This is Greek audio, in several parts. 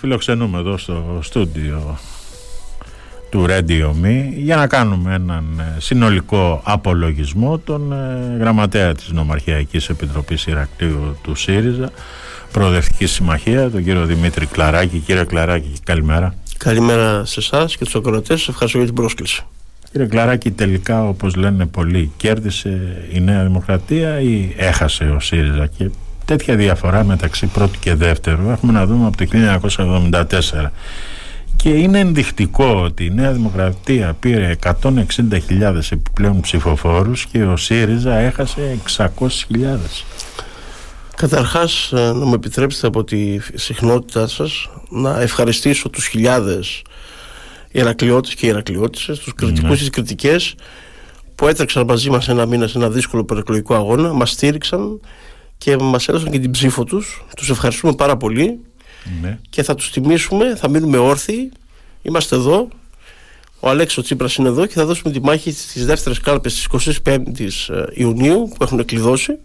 Φιλοξενούμε εδώ στο στούντιο του Radio Me για να κάνουμε έναν ε, συνολικό απολογισμό των ε, γραμματέα της Νομαρχιακής Επιτροπής Ηρακλείου του ΣΥΡΙΖΑ Προοδευτική Συμμαχία, τον κύριο Δημήτρη Κλαράκη. Κύριε Κλαράκη, καλημέρα. Καλημέρα σε εσάς και τους ακροατές. Ευχαριστώ για την πρόσκληση. Κύριε Κλαράκη, τελικά όπως λένε πολλοί, κέρδισε η Νέα Δημοκρατία ή έχασε ο ΣΥΡΙΖΑ και τέτοια διαφορά μεταξύ πρώτου και δεύτερου. Έχουμε να δούμε από το 1974 και είναι ενδεικτικό ότι η Νέα Δημοκρατία πήρε 160.000 επιπλέον ψηφοφόρους και ο ΣΥΡΙΖΑ έχασε 600.000 Καταρχάς ε, να μου επιτρέψετε από τη συχνότητά σας να ευχαριστήσω τους χιλιάδες Ηρακλειώτες και Ηρακλειώτησες, τους κριτικούς ναι. και τις κριτικές που έτρεξαν μαζί μας ένα μήνα σε ένα δύσκολο προεκλογικό αγώνα, μας στήριξαν και μας έδωσαν και την ψήφο τους. Τους ευχαριστούμε πάρα πολύ ναι. και θα τους τιμήσουμε, θα μείνουμε όρθιοι. Είμαστε εδώ. Ο Αλέξο Τσίπρας είναι εδώ και θα δώσουμε τη μάχη στις δεύτερες κάλπες της 25ης ε, Ιουνίου που έχουν κλειδώσει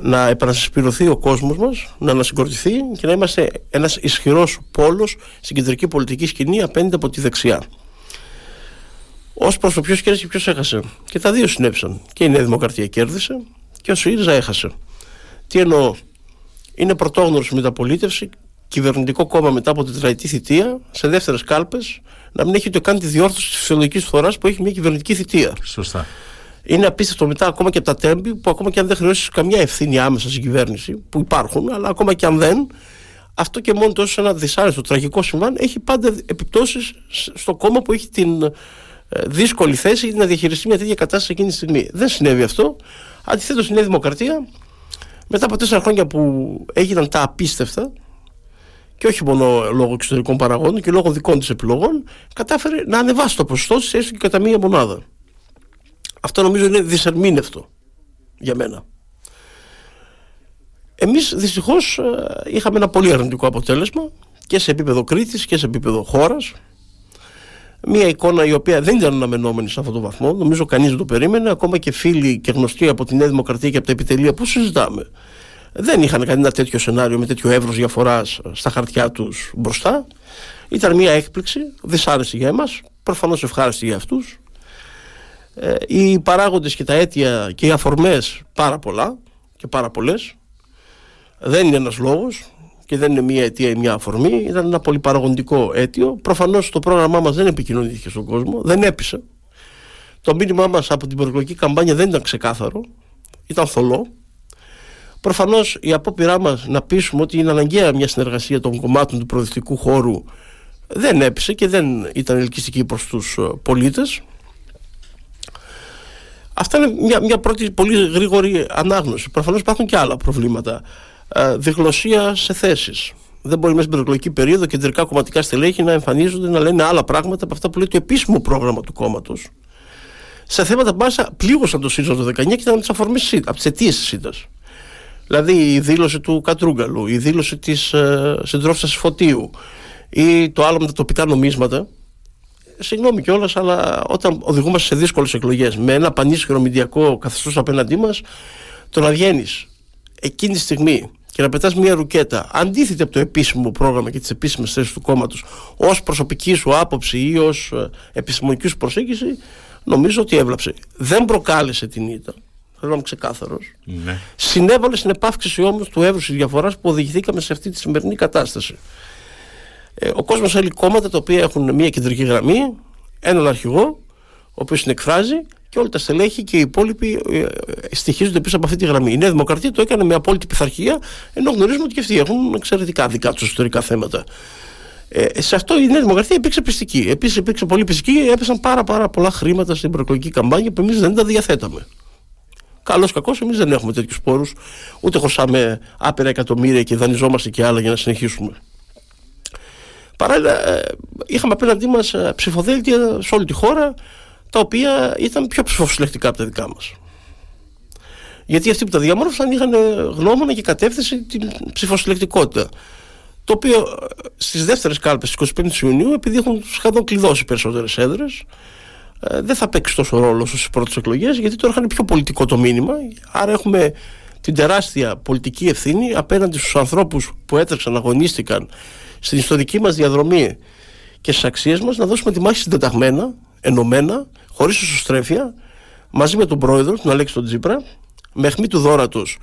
να επανασυσπηρωθεί ο κόσμος μας, να ανασυγκροτηθεί και να είμαστε ένας ισχυρός πόλος στην κεντρική πολιτική σκηνή απέναντι από τη δεξιά. Ω προς το ποιος κέρδισε και ποιος έχασε. Και τα δύο συνέβησαν. Και η Νέα Δημοκρατία κέρδισε και ο ΣΥΡΙΖΑ έχασε. Τι εννοώ, είναι πρωτόγνωρος στη μεταπολίτευση, κυβερνητικό κόμμα μετά από τετραετή θητεία, σε δεύτερες κάλπες, να μην έχει ούτε καν τη διόρθωση της φυσιολογικής φθοράς που έχει μια κυβερνητική θητεία. Σωστά. Είναι απίστευτο μετά ακόμα και από τα τέμπη που ακόμα και αν δεν χρεώσεις καμιά ευθύνη άμεσα στην κυβέρνηση, που υπάρχουν, αλλά ακόμα και αν δεν, αυτό και μόνο τόσο ένα δυσάρεστο τραγικό συμβάν έχει πάντα επιπτώσεις στο κόμμα που έχει την ε, δύσκολη θέση να διαχειριστεί μια τέτοια κατάσταση εκείνη τη στιγμή. Δεν συνέβη αυτό. Αντιθέτως, η Νέα Δημοκρατία, μετά από τέσσερα χρόνια που έγιναν τα απίστευτα, και όχι μόνο λόγω εξωτερικών παραγόντων και λόγω δικών της επιλογών, κατάφερε να ανεβάσει το ποσοστό της έστω και κατά μία μονάδα. Αυτό νομίζω είναι δυσερμήνευτο για μένα. Εμείς δυστυχώς ε, είχαμε ένα πολύ αρνητικό αποτέλεσμα και σε επίπεδο Κρήτης και σε επίπεδο χώρας. Μια εικόνα η οποία δεν ήταν αναμενόμενη σε αυτόν τον βαθμό. Νομίζω κανείς δεν το περίμενε. Ακόμα και φίλοι και γνωστοί από τη Νέα Δημοκρατία και από τα επιτελεία που συζητάμε; Δεν είχαν κάνει ένα τέτοιο σενάριο με τέτοιο εύρος διαφοράς στα χαρτιά τους μπροστά. Ήταν μια έκπληξη, δυσάρεστη για εμάς, προφανώς ευχάριστη για αυτούς ε, οι παράγοντες και τα αίτια και οι αφορμές πάρα πολλά και πάρα πολλές δεν είναι ένας λόγος και δεν είναι μία αιτία ή μία αφορμή ήταν ένα πολύ παραγοντικό αίτιο προφανώς το πρόγραμμά μας δεν επικοινωνήθηκε στον κόσμο δεν έπεισε το μήνυμά μας από την προεκλογική καμπάνια δεν ήταν ξεκάθαρο ήταν θολό Προφανώς η απόπειρά μας να πείσουμε ότι είναι αναγκαία μια συνεργασία των κομμάτων του προοδευτικού χώρου δεν έπεισε και δεν ήταν ελκυστική προς τους ε, πολίτες Αυτά είναι μια, μια πρώτη πολύ γρήγορη ανάγνωση. Προφανώς υπάρχουν και άλλα προβλήματα. Ε, διγλωσία σε θέσεις. Δεν μπορεί μέσα στην προεκλογική περίοδο κεντρικά κομματικά στελέχη να εμφανίζονται να λένε άλλα πράγματα από αυτά που λέει το επίσημο πρόγραμμα του κόμματος. Σε θέματα που μάλιστα πλήγωσαν το ΣΥΡΙΖΑ το 19 και ήταν από τις αφορμές από τις αιτίες της ΣΥΤΑ. Δηλαδή η δήλωση του Κατρούγκαλου, η δήλωση της ε, συντρόφισσας Φωτίου ή το άλλο με τα τοπικά νομίσματα συγγνώμη κιόλας, αλλά όταν οδηγούμαστε σε δύσκολες εκλογές με ένα πανίσχυρο μηντιακό καθεστώς απέναντί μας, το να βγαίνει εκείνη τη στιγμή και να πετάς μια ρουκέτα αντίθετη από το επίσημο πρόγραμμα και τις επίσημες θέσεις του κόμματος ως προσωπική σου άποψη ή ως ε, επιστημονική σου προσέγγιση, νομίζω ότι έβλαψε. Δεν προκάλεσε την ήττα. Θέλω να είμαι ξεκάθαρος. Ναι. Συνέβαλε στην επάυξηση όμως του εύρους της διαφοράς που οδηγηθήκαμε σε αυτή τη σημερινή κατάσταση. Ε, ο κόσμος θέλει κόμματα τα οποία έχουν μια κεντρική γραμμή, έναν αρχηγό, ο οποίος την εκφράζει και όλα τα στελέχη και οι υπόλοιποι ε, στοιχίζονται πίσω από αυτή τη γραμμή. Η Νέα Δημοκρατία το έκανε με απόλυτη πειθαρχία, ενώ γνωρίζουμε ότι και αυτοί έχουν εξαιρετικά δικά τους ιστορικά θέματα. Ε, σε αυτό η Νέα Δημοκρατία υπήρξε πιστική. Επίσης υπήρξε πολύ πιστική, έπεσαν πάρα, πάρα πολλά χρήματα στην προεκλογική καμπάνια που εμείς δεν τα διαθέταμε. Καλώ κακός, εμείς δεν έχουμε τέτοιους πόρου, ούτε χωσάμε άπειρα εκατομμύρια και δανειζόμαστε και άλλα για να συνεχίσουμε. Παράλληλα, ε, είχαμε απέναντί μας ε, ψηφοδέλτια σε όλη τη χώρα, τα οποία ήταν πιο ψηφοσυλλεκτικά από τα δικά μας. Γιατί αυτοί που τα διαμόρφωσαν είχαν γνώμονα και κατεύθυνση την ψηφοσυλλεκτικότητα. Το οποίο ε, στις δεύτερες κάλπες τη 25 Ιουνίου, επειδή έχουν σχεδόν κλειδώσει περισσότερες έδρες, δεν θα παίξει τόσο ρόλο στι πρώτες εκλογές, γιατί τώρα είχαν πιο πολιτικό το μήνυμα. Άρα έχουμε την τεράστια πολιτική ευθύνη απέναντι στους ανθρώπους που έτρεξαν, αγωνίστηκαν στην ιστορική μας διαδρομή και στις αξίες μας να δώσουμε τη μάχη συντεταγμένα, ενωμένα, χωρίς εσωστρέφεια, μαζί με τον πρόεδρο, τον Αλέξη τον Τζίπρα, με αιχμή του δόρατος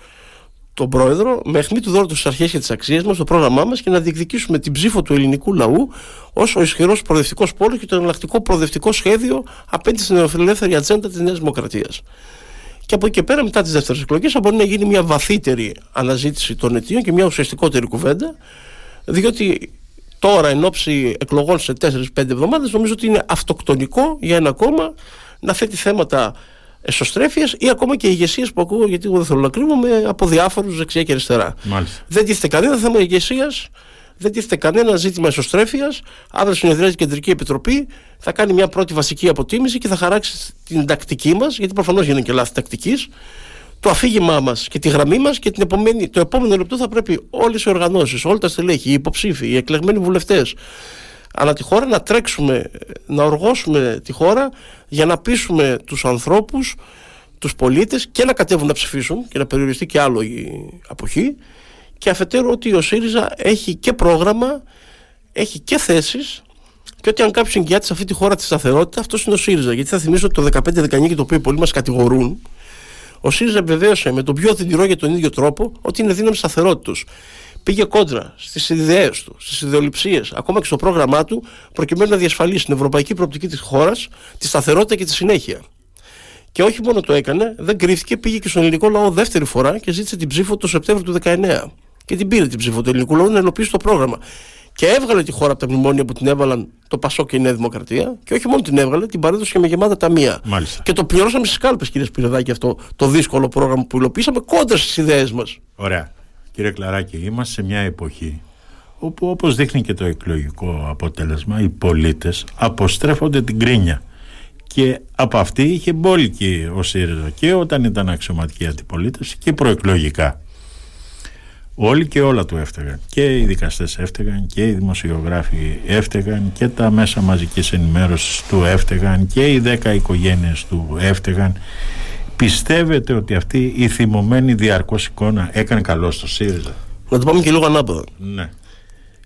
τον πρόεδρο, με αιχμή του δόρατος στις αρχές και τις αξίες μας, το πρόγραμμά μας και να διεκδικήσουμε την ψήφο του ελληνικού λαού ως ο ισχυρός προοδευτικός πόλος και το εναλλακτικό προοδευτικό σχέδιο απέναντι στην νεοφιλελεύθερη ατζέντα της Νέας Δημοκρατίας. Και από εκεί και πέρα, μετά τις δεύτερες εκλογές, θα μπορεί να γίνει μια βαθύτερη αναζήτηση των αιτίων και μια ουσιαστικότερη κουβέντα, διότι τώρα εν ώψη εκλογών σε 4-5 εβδομάδες, νομίζω ότι είναι αυτοκτονικό για ένα κόμμα να θέτει θέματα εσωστρέφειας ή ακόμα και ηγεσίε που ακούω, γιατί εγώ δεν θέλω να κρύβομαι, από διάφορους δεξιά και αριστερά. Μάλιστα. Δεν τίθεται κανένα θέμα ηγεσίας, δεν τίθεται κανένα ζήτημα εσωστρέφειας. Αύριο συνεδριάζει η Κεντρική Επιτροπή, θα κάνει μια πρώτη βασική αποτίμηση και θα χαράξει την τακτική μας, γιατί προφανώς γίνανε και λάθη τακτικής, το αφήγημά μας και τη γραμμή μας και την επομένη, το επόμενο λεπτό θα πρέπει όλες οι οργανώσεις, όλα τα στελέχη, οι υποψήφοι, οι εκλεγμένοι βουλευτές, ανά τη χώρα να τρέξουμε, να οργώσουμε τη χώρα για να πείσουμε τους ανθρώπους, τους πολίτες και να κατέβουν να ψηφίσουν και να περιοριστεί και άλλο η αποχή και αφετέρου ότι ο ΣΥΡΙΖΑ έχει και πρόγραμμα, έχει και θέσεις και ότι αν κάποιος εγγυάται σε αυτή τη χώρα τη σταθερότητα, αυτός είναι ο ΣΥΡΙΖΑ. Γιατί θα θυμίσω ότι το 15-19 το οποίο πολλοί μας κατηγορούν, ο ΣΥΡΙΖΑ βεβαίωσε με τον πιο δυνηρό για τον ίδιο τρόπο ότι είναι δύναμη σταθερότητα πήγε κόντρα στις ιδέες του, στις ιδεολειψίες, ακόμα και στο πρόγραμμά του, προκειμένου να διασφαλίσει την ευρωπαϊκή προοπτική της χώρας, τη σταθερότητα και τη συνέχεια. Και όχι μόνο το έκανε, δεν κρύφτηκε, πήγε και στον ελληνικό λαό δεύτερη φορά και ζήτησε την ψήφο το Σεπτέμβριο του 19. Και την πήρε την ψήφο του ελληνικού λαού να ελοπίσει το πρόγραμμα. Και έβγαλε τη χώρα από τα μνημόνια που την έβαλαν το Πασό και η Νέα Δημοκρατία. Και όχι μόνο την έβγαλε, την παρέδωσε και με γεμάτα ταμεία. Μάλιστα. Και το πληρώσαμε στις κάλπες, κύριε Σπυρεδάκη, αυτό το δύσκολο πρόγραμμα που υλοποιήσαμε κόντρα στις ιδέες μας. Ωραία. Κύριε Κλαράκη, είμαστε σε μια εποχή όπου όπως δείχνει και το εκλογικό αποτέλεσμα οι πολίτες αποστρέφονται την κρίνια και από αυτή είχε μπόλικη ο ΣΥΡΙΖΑ και όταν ήταν αξιωματική αντιπολίτευση και προεκλογικά. Όλοι και όλα του έφταιγαν. Και οι δικαστές έφταιγαν και οι δημοσιογράφοι έφταιγαν και τα μέσα μαζικής ενημέρωσης του έφταιγαν και οι δέκα οικογένειες του έφταιγαν Πιστεύετε ότι αυτή η θυμωμένη διαρκώς εικόνα έκανε καλό στο ΣΥΡΙΖΑ; Να το πάμε και λίγο ανάποδα. Ναι.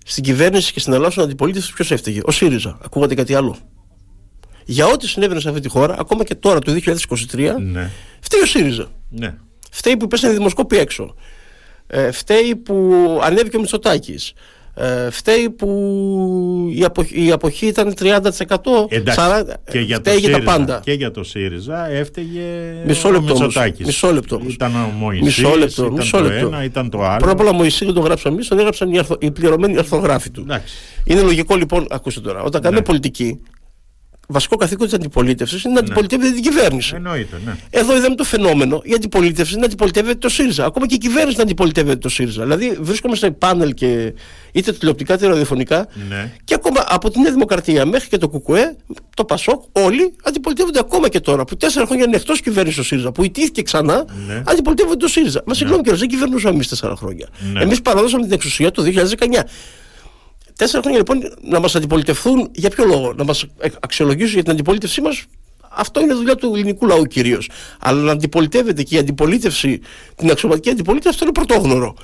Στην κυβέρνηση και στην Ελλάδα, στην αντιπολίτευση, ποιος έφταιγε; Ο ΣΥΡΙΖΑ. Ακούγατε κάτι άλλο; Για ό,τι συνέβαινε σε αυτή τη χώρα, ακόμα και τώρα το 2023, ναι. φταίει ο ΣΥΡΙΖΑ. Ναι. Φταίει που πέσανε δημοσκόποι έξω. Ε, φταίει που ανέβηκε ο Μητσοτάκης. Ε, φταίει που η, αποχή, η αποχή ήταν 30% Εντάξει, 40, και για το ΣΥΡΙΖΑ, τα πάντα. Και για το ΣΥΡΙΖΑ έφταιγε μισό λεπτό, ο Μητσοτάκης. Μισό λεπτό όμως. Ήταν ο Μωυσής, μισό λεπτό, ήταν μισό το λεπτό. ένα, ήταν το άλλο. Πρώτα απ' όλα Μωυσή δεν το γράψαμε εμείς, τον έγραψαν οι, αρθο, οι πληρωμένοι αρθογράφοι του. Εντάξει. Είναι λογικό λοιπόν, ακούστε τώρα, όταν κάνουμε ναι. πολιτική, βασικό καθήκον της αντιπολίτευσης είναι να ναι. αντιπολιτεύεται την κυβέρνηση. Εννοείται, ναι. Εδώ είδαμε το φαινόμενο. Η αντιπολίτευση είναι να αντιπολιτεύεται το ΣΥΡΙΖΑ. Ακόμα και η κυβέρνηση να αντιπολιτεύεται το ΣΥΡΙΖΑ. Δηλαδή βρίσκομαι σε πάνελ και είτε τηλεοπτικά είτε ραδιοφωνικά. Ναι. Και ακόμα από την Νέα Δημοκρατία μέχρι και το ΚΚΕ, το ΠΑΣΟΚ, όλοι αντιπολιτεύονται ακόμα και τώρα. Που τέσσερα χρόνια είναι εκτός κυβέρνησης ο ΣΥΡΙΖΑ, που ιτήθηκε ξανά, ναι. αντιπολιτεύονται το ΣΥΡΙΖΑ. Μα συγγνώμη ναι. δεν κυβερνούσαμε εμείς τέσσερα χρόνια. Ναι. Εμείς παραδώσαμε την εξουσία το 2019. Τέσσερα χρόνια λοιπόν να μας αντιπολιτευθούν για ποιο λόγο, να μας αξιολογήσουν για την αντιπολίτευσή μας; Αυτό είναι δουλειά του ελληνικού λαού κυρίως. Αλλά να αντιπολιτεύεται και η αντιπολίτευση, την αξιωματική αντιπολίτευση, αυτό είναι πρωτόγνωρο.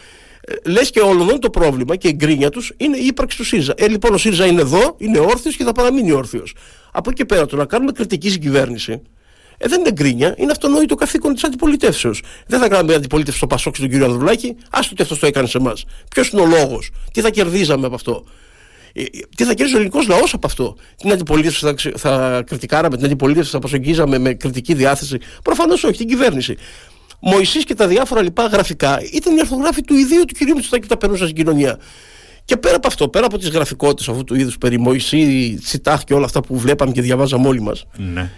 Ε, Λες και όλων το πρόβλημα και η γκρίνια τους είναι η ύπαρξη του ΣΥΡΙΖΑ. Ε, λοιπόν, ο ΣΥΡΙΖΑ είναι εδώ, είναι όρθιος και θα παραμείνει όρθιος. Από εκεί και πέρα, το να κάνουμε κριτική στην κυβέρνηση, ε, δεν είναι γκρίνια, είναι αυτονόητο καθήκον της αντιπολιτεύσεως. Δεν θα κάνουμε αντιπολίτευση στο Πασόκ στον κύριο Ανδρουλάκη, άστο ότι αυτό το έκανε σε εμάς. Ποιος είναι ο λόγος, τι θα κερδίζαμε από αυτό; Ε, τι θα κερδίσει ο ελληνικός λαός από αυτό; Την αντιπολίτευση θα, θα κριτικάραμε, την αντιπολίτευση θα προσεγγίζαμε με κριτική διάθεση; Προφανώς όχι, την κυβέρνηση. Μωησής και τα διάφορα λοιπά γραφικά ήταν η αρθογράφη του ιδίου του κυρίου Μητσοτάκη που τα περνούσε στην κοινωνία. Και πέρα από αυτό, πέρα από τις γραφικότητες αυτού του είδους περί Μωησή, Τσιτάχ και όλα αυτά που βλέπαμε και διαβάζαμε όλοι μας. Ναι.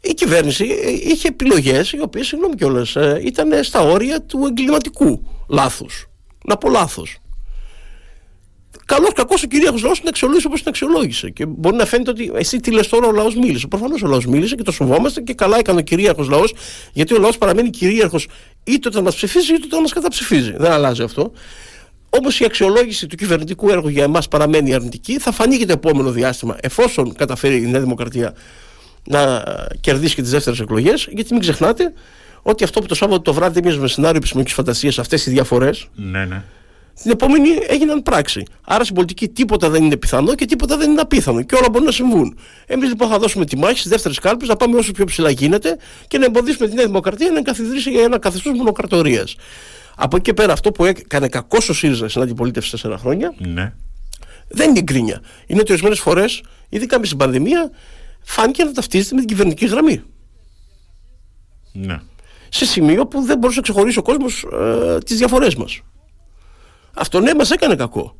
Η κυβέρνηση είχε επιλογές οι οποίες, συγγνώμη κιόλας, ε, ήταν στα όρια του εγκληματικού λάθους. Να πω λάθος. Καλός κακός ο κυρίαρχος λαός την αξιολόγησε όπως την αξιολόγησε. Και μπορεί να φαίνεται ότι εσύ τι λες τώρα, ο λαός μίλησε. Προφανώς ο λαός μίλησε και το σοβόμαστε και καλά έκανε ο κυρίαρχος λαός, γιατί ο λαός παραμένει κυρίαρχος είτε όταν μας ψηφίζει είτε όταν μας καταψηφίζει. Δεν αλλάζει αυτό. Όμω η αξιολόγηση του κυβερνητικού έργου για εμάς παραμένει αρνητική. Θα φανεί και το επόμενο διάστημα, εφόσον καταφέρει η Νέα Δημοκρατία να κερδίσει και τις δεύτερες εκλογές. Γιατί μην ξεχνάτε ότι αυτό που το Σάββατο το βράδυ εμείς με σενάριο επιστημονικής φαντασίας αυτές οι διαφορές. Ναι, ναι την επόμενη έγιναν πράξη. Άρα στην πολιτική τίποτα δεν είναι πιθανό και τίποτα δεν είναι απίθανο. Και όλα μπορούν να συμβούν. Εμείς λοιπόν θα δώσουμε τη μάχη στις δεύτερες κάλπες, να πάμε όσο πιο ψηλά γίνεται και να εμποδίσουμε τη Νέα Δημοκρατία να εγκαθιδρύσει για ένα καθεστώς μονοκρατορίας. Από εκεί και πέρα αυτό που έκανε κακό ο ΣΥΡΙΖΑ στην αντιπολίτευση τέσσερα χρόνια Ναι. δεν είναι γκρίνια. Είναι ότι ορισμένες φορές, ειδικά μες στην πανδημία, φάνηκε να ταυτίζεται με την κυβερνητική γραμμή. Ναι. Σε σημείο που δεν μπορούσε να ξεχωρίσει ο κόσμος ε, τις διαφορές μας. Αυτό ναι, μας έκανε κακό.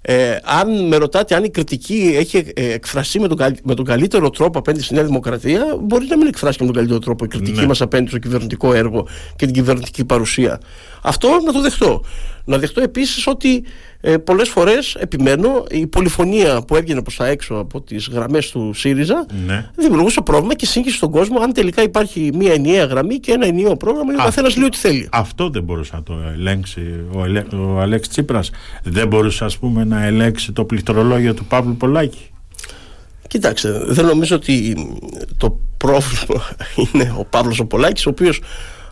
Ε, αν με ρωτάτε αν η κριτική έχει ε, εκφραστεί με τον, καλ- με τον καλύτερο τρόπο απέναντι στη Νέα Δημοκρατία, μπορεί να μην εκφράσει με τον καλύτερο τρόπο η κριτική Ναι. μας απέναντι στο κυβερνητικό έργο και την κυβερνητική παρουσία. Αυτό να το δεχτώ. Να δεχτώ επίσης ότι ε, πολλές φορές, επιμένω, η πολυφωνία που έβγαινε προς τα έξω από τις γραμμές του ΣΥΡΙΖΑ Ναι. δημιουργούσε πρόβλημα και σύγχυση στον κόσμο αν τελικά υπάρχει μια ενιαία γραμμή και ένα ενιαίο πρόγραμμα ή ο Αυτό- καθένας λέει ό,τι θέλει. Αυτό δεν μπορούσε να το ελέγξει ο, Ελε... ο Αλέξης Τσίπρας. Δεν μπορούσε ας πούμε να ελέγξει το πληκτρολόγιο του Παύλου Πολάκη. Κοιτάξτε, δεν νομίζω ότι το πρόβλημα είναι ο Παύλος ο Πολάκης, ο οποίος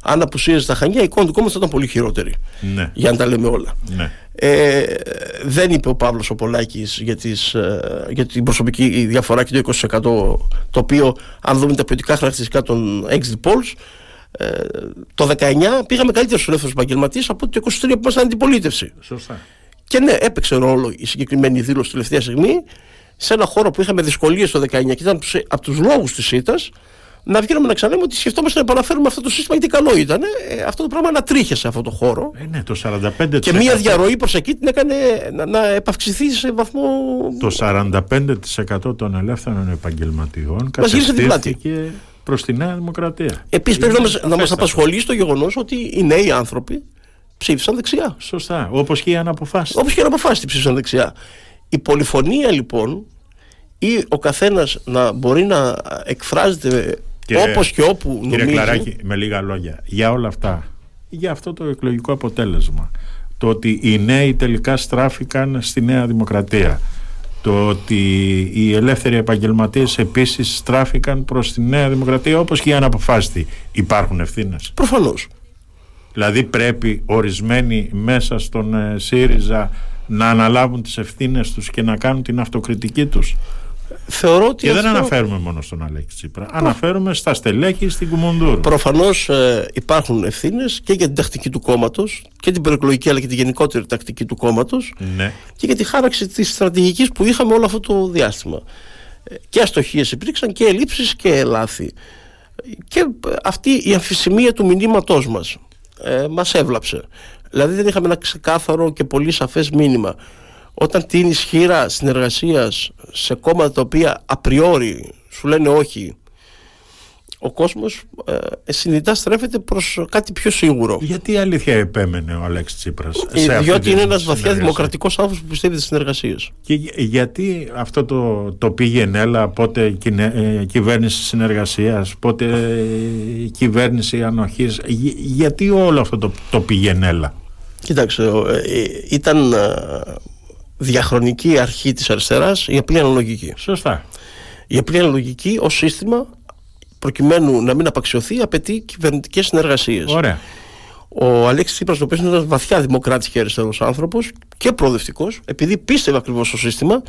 αν απουσίαζε στα Χανιά, η εικόνα του κόμματος θα ήταν πολύ χειρότερη. Ναι. Για να τα λέμε όλα. ναι. Ε, δεν είπε ο Παύλος ο Πολάκης για, τις, ε, για την προσωπική διαφορά και το 20% το οποίο αν δούμε τα ποιοτικά χαρακτηριστικά των exit polls ε, το 19 πήγαμε καλύτερα στους ελεύθερους επαγγελματίες από το 23 που ήμασταν αντιπολίτευση. Σωστά. Και ναι, έπαιξε ρόλο η συγκεκριμένη δήλωση τελευταία στιγμή σε ένα χώρο που είχαμε δυσκολίες το 19 και ήταν από τους λόγους της ΣΥΤΑ να βγαίνουμε να ξανλέμε ότι σκεφτόμαστε να επαναφέρουμε αυτό το σύστημα γιατί καλό ήταν. Ε, αυτό το πράγμα ανατρίχε σε αυτό το χώρο. Ε, ναι, το 45%. Και μία διαρροή προς εκεί την έκανε να, να επαυξηθεί σε βαθμό. Το 45% των ελεύθερων επαγγελματιών Μας γύρισε την πλάτη. κατευθύνθηκε προς τη Νέα Δημοκρατία. Επίσης πρέπει να μα να μας σαφέστατο. απασχολεί το γεγονός ότι οι νέοι άνθρωποι ψήφισαν δεξιά. Σωστά. Όπως και οι αναποφάσεις. Όπως και να αποφάσισε ψήφισαν δεξιά. Η πολυφωνία λοιπόν ή ο καθένας να μπορεί να εκφράζεται Κύριε- όπως και όπου Κύριε νομίζει. Κλαράκη, με λίγα λόγια, για όλα αυτά, για αυτό το εκλογικό αποτέλεσμα, το ότι οι νέοι τελικά στράφηκαν στη Νέα Δημοκρατία, το ότι οι ελεύθεροι επαγγελματίες επίσης στράφηκαν προς τη Νέα Δημοκρατία όπως και οι αναποφάσιστοι. Υπάρχουν ευθύνες. Προφανώς. Δηλαδή πρέπει ορισμένοι μέσα στον ε, ΣΥΡΙΖΑ να αναλάβουν τις ευθύνες τους και να κάνουν την αυτοκριτική τους. Θεωρώ ότι. Και δεν αυτό... αναφέρουμε μόνο στον Αλέξη Τσίπρα. Αναφέρουμε στα στελέχη στην Κουμουντούρου. Προφανώς υπάρχουν ευθύνες και για την τακτική του κόμματος και την προεκλογική αλλά και τη γενικότερη τακτική του κόμματος Ναι. και για τη χάραξη της στρατηγικής που είχαμε όλο αυτό το διάστημα. Ε, Και αστοχίες υπήρξαν και ελλείψεις και λάθη. Και ε, αυτή η αμφισημία του μηνύματός μας ε, μας έβλαψε. Δηλαδή δεν είχαμε ένα ξεκάθαρο και πολύ σαφές μήνυμα. Όταν τίνει χείρα συνεργασίας σε κόμματα τα οποία απριόρι σου λένε όχι, ο κόσμος ε, συνειδητά στρέφεται προς κάτι πιο σίγουρο. Γιατί η αλήθεια επέμενε ο Αλέξης Τσίπρας σε Ε, αυτή Διότι τη είναι ένας βαθιάς συνεργασία; δημοκρατικός άνθρωπος που πιστεύει στις συνεργασίες. Και γι- γιατί αυτό το, το πήγαινε έλα, πότε κυνε- ε, κυβέρνηση συνεργασίας, πότε ε, κυβέρνηση ανοχής, Γι- γιατί όλο αυτό το, το πήγαινε έλα; Κοίταξε, ο, ε, ε, ήταν ε, διαχρονική αρχή της αριστεράς η απλή αναλογική. Σωστά. Η απλή αναλογική ως σύστημα προκειμένου να μην απαξιωθεί απαιτεί κυβερνητικές συνεργασίες. Ωραία. Ο Αλέξης Τσίπρας, ο οποίο είναι ένας βαθιά δημοκράτης και αριστερός άνθρωπος και προοδευτικός, επειδή πίστευε ακριβώς στο σύστημα,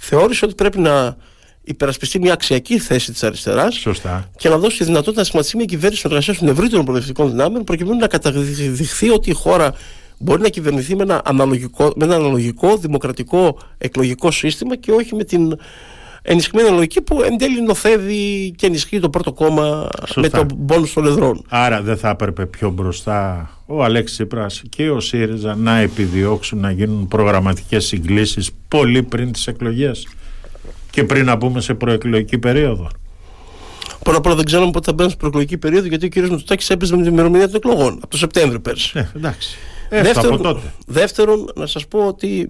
θεώρησε ότι πρέπει να υπερασπιστεί μια αξιακή θέση της αριστεράς Σωστά. και να δώσει τη δυνατότητα να σχηματιστεί μια κυβέρνηση συνεργασίας των ευρύτερων προοδευτικών δυνάμεων, προκειμένου να καταδειχθεί ότι η χώρα μπορεί να κυβερνηθεί με ένα αναλογικό, με ένα αναλογικό δημοκρατικό εκλογικό σύστημα και όχι με την ενισχυμένη αναλογική που εν τέλει νοθεύει και ενισχύει το πρώτο κόμμα Σωστά. με τον πόνο των εδρών. Άρα δεν θα έπρεπε πιο μπροστά ο Αλέξης Τσίπρας και ο ΣΥΡΙΖΑ να επιδιώξουν να γίνουν προγραμματικές συγκλήσεις πολύ πριν τις εκλογές και πριν να μπούμε σε προεκλογική περίοδο. Πρώτα απ' όλα δεν ξέρουμε πότε θα μπαίνουν στην προεκλογική περίοδο γιατί ο κ. Μητσοτάκης έπαιζε με την ημερομηνία των εκλογών από το Σεπτέμβριο πέρσι. Ε, εντάξει. Έστω από τότε. δεύτερον, να σας πω ότι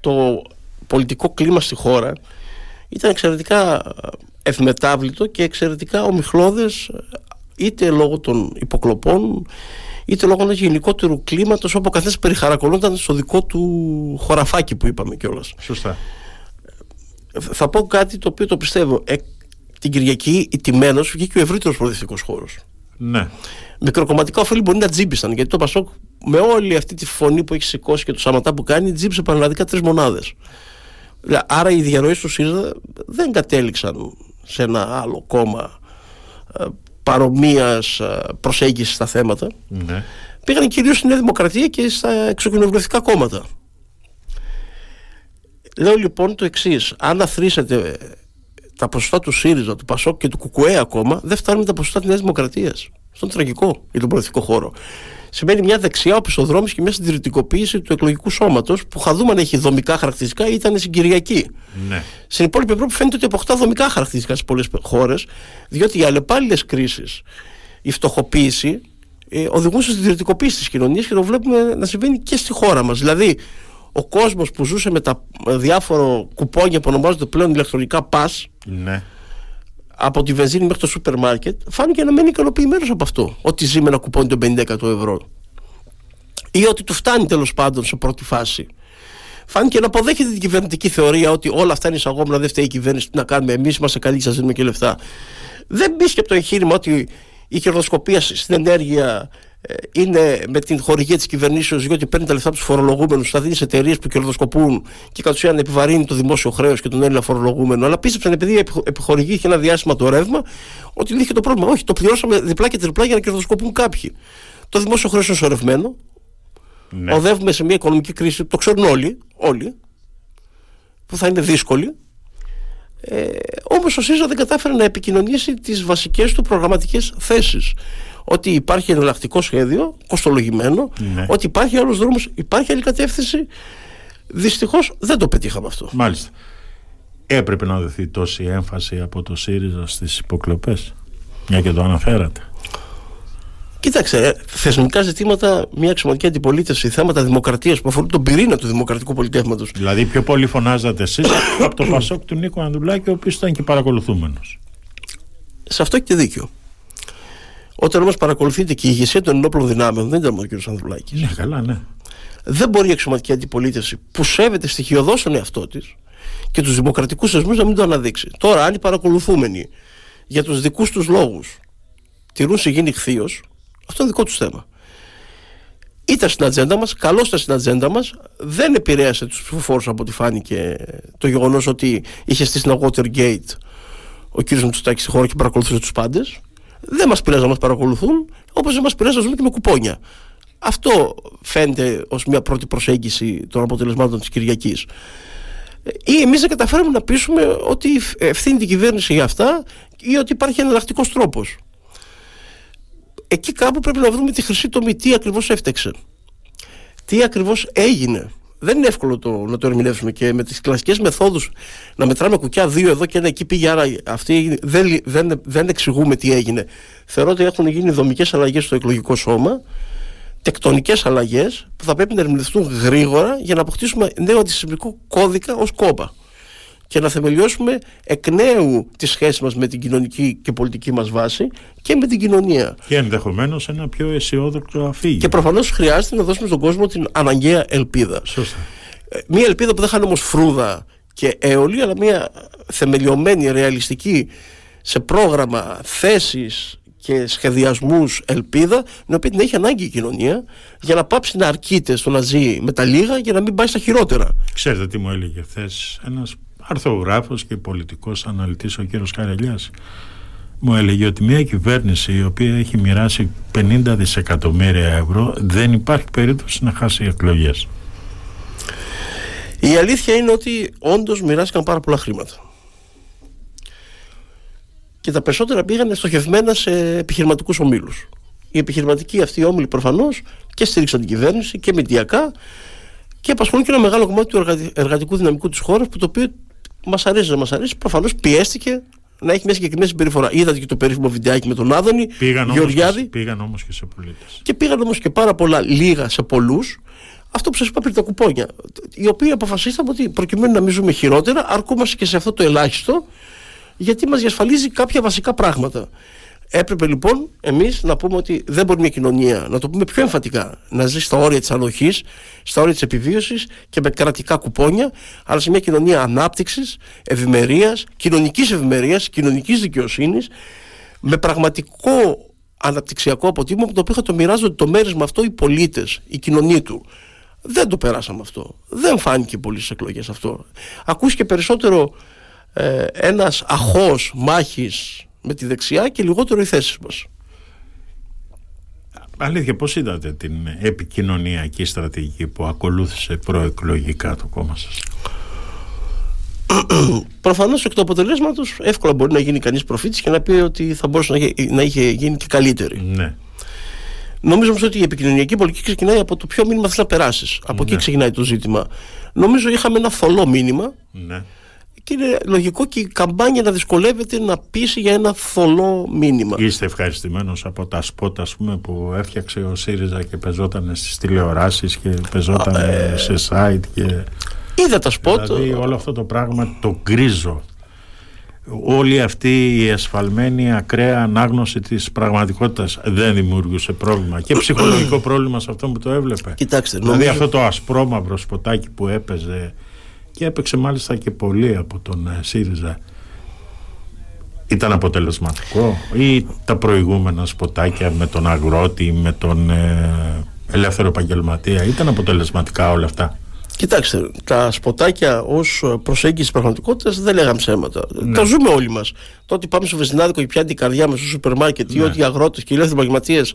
το πολιτικό κλίμα στη χώρα ήταν εξαιρετικά ευμετάβλητο και εξαιρετικά ομιχλώδες είτε λόγω των υποκλοπών είτε λόγω ενός γενικότερου κλίματος όπου ο καθένας περιχαρακωνόταν στο δικό του χωραφάκι που είπαμε κιόλας. Σωστά. Θα πω κάτι το οποίο το πιστεύω. Ε, την Κυριακή, ηττημένος, βγήκε ο ευρύτερος προοδευτικός χώρος. Ναι. Μικροκομματικά ωφέλη μπορεί να τζίμπησαν γιατί το Πασόκ με όλη αυτή τη φωνή που έχει σηκώσει και το σαματά που κάνει, τζίψε πανελλαδικά τρεις μονάδες. Άρα οι διαρροές του ΣΥΡΙΖΑ δεν κατέληξαν σε ένα άλλο κόμμα ε, παρομοίας ε, προσέγγισης στα θέματα. Ναι. Πήγαν κυρίως στη Νέα Δημοκρατία και στα εξοκοινοβουλευτικά κόμματα. Λέω λοιπόν το εξής. Αν αθροίσετε τα ποσοστά του ΣΥΡΙΖΑ, του ΠΑΣΟΚ και του ΚΚΕ ακόμα, δεν φτάνουν τα ποσοστά της Νέας Δημοκρατίας. Αυτό είναι τραγικό για τον πολιτικό χώρο. Σημαίνει μια δεξιά οπισθοδρόμηση και μια συντηρητικοποίηση του εκλογικού σώματος που θα δούμε αν έχει δομικά χαρακτηριστικά ή ήταν συγκυριακή. Ναι. Στην υπόλοιπη Ευρώπη φαίνεται ότι αποκτά δομικά χαρακτηριστικά σε πολλές χώρες, διότι οι αλλεπάλληλες κρίσεις, η φτωχοποίηση ε, οδηγούν στη συντηρητικοποίηση της κοινωνίας και το βλέπουμε να συμβαίνει και στη χώρα μας. Δηλαδή, ο κόσμος που ζούσε με τα διάφορα κουπόνια που ονομάζονται πλέον ηλεκτρονικά pass, Ναι. από τη βενζίνη μέχρι το σούπερ μάρκετ, φάνηκε να μένει ικανοποιημένος από αυτό. Ότι ζει με ένα κουπόνι των 50 ευρώ. Ή ότι του φτάνει τέλος πάντων σε πρώτη φάση. Φάνηκε να αποδέχεται την κυβερνητική θεωρία ότι όλα αυτά είναι εισαγόμενα, δεν φταίει η κυβέρνηση. Τι να κάνουμε, εμείς είμαστε καλοί και σας δίνουμε και λεφτά. Δεν μπήκε από το εγχείρημα ότι η κερδοσκοπία στην ενέργεια ε, είναι με την χορηγία της κυβερνήσεως, διότι παίρνει τα λεφτά από τους φορολογούμενους, θα δίνεις σε εταιρείες που κερδοσκοπούν και κατ' ουσίαν επιβαρύνει το δημόσιο χρέος και τον Έλληνα φορολογούμενο. Αλλά πίστεψαν επειδή επιχο- επιχορηγήθηκε ένα διάστημα το ρεύμα, ότι λύθηκε το πρόβλημα. Όχι, το πληρώσαμε διπλά και τριπλά για να κερδοσκοπούν κάποιοι. Το δημόσιο χρέος είναι σωρευμένο. Ναι. Οδεύουμε σε μια οικονομική κρίση, το ξέρουν όλοι, όλοι που θα είναι δύσκολη. Ε, Όμως ο ΣΥΡΙΖΑ δεν κατάφερε να επικοινωνήσει τις βασικές του προγραμματικές θέσεις. Ότι υπάρχει εναλλακτικό σχέδιο, κοστολογημένο, Ναι. ότι υπάρχει άλλος δρόμος, υπάρχει άλλη κατεύθυνση. Δυστυχώς δεν το πετύχαμε αυτό. Μάλιστα. Έπρεπε να δοθεί τόση έμφαση από το ΣΥΡΙΖΑ στις υποκλοπές. Μια και το αναφέρατε. Κοίταξε, ε, θεσμικά ζητήματα, μια αξιωματική αντιπολίτευση, θέματα δημοκρατίας που αφορούν τον πυρήνα του δημοκρατικού πολιτεύματος. Δηλαδή πιο πολύ φωνάζατε εσείς από το Πασόκ του Νίκο Ανδουλάκη, ο οποίος ήταν και παρακολουθούμενος. Σε αυτό έχετε δίκιο. Όταν όμως παρακολουθείτε και η ηγεσία των ενόπλων δυνάμεων, δεν ήταν μόνο ο κ. Ανδρουλάκης. Ναι, καλά, ναι. Δεν μπορεί η αξιωματική αντιπολίτευση που σέβεται στοιχειοδός τον εαυτό της και τους δημοκρατικούς θεσμούς να μην το αναδείξει. Τώρα, αν οι παρακολουθούμενοι για τους δικούς τους λόγους τηρούν συγγύνη χθείος, αυτό είναι δικό τους θέμα. Ήταν στην ατζέντα μας, καλώς ήταν στην ατζέντα μας. Δεν επηρέασε τους ψηφοφόρους από ό,τι φάνηκε το γεγονός ότι είχε στήσει ένα Watergate ο κ. Μητσοτάκης στη χώρα και παρακολουθούσε τους πάντες. Δεν μας πειράζει να μας παρακολουθούν, όπως δεν μας πειράζει να ζούμε και με κουπόνια. Αυτό φαίνεται ως μια πρώτη προσέγγιση των αποτελεσμάτων της Κυριακής. Ή εμείς δεν καταφέραμε να πείσουμε ότι ευθύνει την κυβέρνηση για αυτά ή ότι υπάρχει εναλλακτικός τρόπος. Εκεί κάπου πρέπει να βρούμε τη χρυσή τομή. Τι ακριβώς έφταξε. Τι ακριβώς έγινε. Δεν είναι εύκολο το, να το ερμηνεύσουμε και με τις κλασικές μεθόδους να μετράμε κουκιά δύο εδώ και ένα εκεί πήγε. Άρα αυτή δεν, δεν, δεν εξηγούμε τι έγινε. Θεωρώ ότι έχουν γίνει δομικές αλλαγές στο εκλογικό σώμα, τεκτονικές αλλαγές που θα πρέπει να ερμηνευτούν γρήγορα για να αποκτήσουμε νέο αντισυμβικό κώδικα ως κόμμα και να θεμελιώσουμε εκ νέου τη σχέση μας με την κοινωνική και πολιτική μας βάση και με την κοινωνία. Και ενδεχομένως ένα πιο αισιόδοξο αφήγημα. Και προφανώς χρειάζεται να δώσουμε στον κόσμο την αναγκαία ελπίδα. Σωστά. Ε, Μία ελπίδα που δεν θα είναι όμως φρούδα και έολη, αλλά μια θεμελιωμένη, ρεαλιστική σε πρόγραμμα, θέσεις και σχεδιασμούς ελπίδα, την οποία την έχει ανάγκη η κοινωνία για να πάψει να αρκείται στο να ζει με τα λίγα για να μην πάει στα χειρότερα. Ξέρετε τι μου έλεγε χθες ένας αρθογράφος και πολιτικός αναλυτής ο κύριος Καρελιάς μου έλεγε ότι μια κυβέρνηση η οποία έχει μοιράσει 50 δισεκατομμύρια ευρώ δεν υπάρχει περίπτωση να χάσει εκλογές. Η αλήθεια είναι ότι όντως μοιράστηκαν πάρα πολλά χρήματα. Και τα περισσότερα πήγαν στοχευμένα σε επιχειρηματικούς ομίλους. Οι επιχειρηματικοί αυτοί οι όμιλοι προφανώς και στήριξαν την κυβέρνηση και μηντιακά και απασχολούν και ένα μεγάλο κομμάτι του εργατι- εργατικού δυναμικού της χώρας που το οποίο μας αρέσει να μας αρέσει προφανώς πιέστηκε να έχει μια συγκεκριμένη συμπεριφορά. Είδατε και το περίφημο βιντεάκι με τον Άδωνη, Πήγαν όμως, Γεωργιάδη και, πήγαν όμως και σε πολίτες. και πήγαν όμως και πάρα πολλά λίγα σε πολλούς. Αυτό που σας είπα πριν τα κουπόνια. Οι οποίοι αποφασίσαμε ότι προκειμένου να μην ζούμε χειρότερα, αρκούμαστε και σε αυτό το ελάχιστο, γιατί μας διασφαλίζει κάποια βασικά πράγματα. Έπρεπε λοιπόν εμείς να πούμε ότι δεν μπορεί μια κοινωνία, να το πούμε πιο εμφατικά, να ζει στα όρια της ανοχής, στα όρια της επιβίωσης και με κρατικά κουπόνια, αλλά σε μια κοινωνία ανάπτυξης, ευημερίας, κοινωνικής ευημερίας, κοινωνικής δικαιοσύνης, με πραγματικό αναπτυξιακό αποτύπωμα το οποίο θα το μοιράζονται το μέρισμα αυτό οι πολίτες, η κοινωνία του. Δεν το περάσαμε αυτό. Δεν φάνηκε πολύ στις εκλογές αυτό. Ακούστηκε περισσότερο ε, ένας αχός μάχης με τη δεξιά και λιγότερο οι θέσεις μας. Αλήθεια, πώς είδατε την επικοινωνιακή στρατηγική που ακολούθησε προεκλογικά το κόμμα σας; Προφανώς εκ του αποτελέσματος εύκολα μπορεί να γίνει κανείς προφήτης και να πει ότι θα μπορούσε να, είχε, να είχε γίνει και καλύτερη. Ναι. Νομίζω όμως ότι η επικοινωνιακή πολιτική ξεκινάει από το ποιο μήνυμα θες να περάσεις. Από εκεί ναι. ξεκινάει το ζήτημα. Νομίζω είχαμε ένα θολό μήνυμα ναι και είναι λογικό και η καμπάνια να δυσκολεύεται να πείσει για ένα θολό μήνυμα. Είστε ευχαριστημένος από τα σπότα πούμε, που έφτιαξε ο ΣΥΡΙΖΑ και πεζόταν στις τηλεοράσεις και πεζόταν ε, σε site και... Είδα τα σπότ. Δηλαδή όλο αυτό το πράγμα το γκρίζο. Όλη αυτή η εσφαλμένη ακραία ανάγνωση της πραγματικότητας δεν δημιουργούσε πρόβλημα και ψυχολογικό πρόβλημα σε αυτό που το έβλεπε. Κοιτάξτε, δηλαδή αυτό το ασπρόμαυρο σποτάκι που έπαιζε και έπαιξε μάλιστα και πολύ από τον ε, ΣΥΡΙΖΑ ήταν αποτελεσματικό; Ή τα προηγούμενα σποτάκια με τον αγρότη, με τον ε, ελεύθερο επαγγελματία ήταν αποτελεσματικά όλα αυτά; Κοιτάξτε, τα σποτάκια ως προσέγγιση πραγματικότητας δεν λέγαμε ψέματα. Ναι. Τα ζούμε όλοι μας. Το ότι πάμε στο Βεζινάδικο και πιάνει την καρδιά μας στο σούπερ μάρκετ ναι. ή ότι οι αγρότες και οι ελεύθεροι επαγγελματίες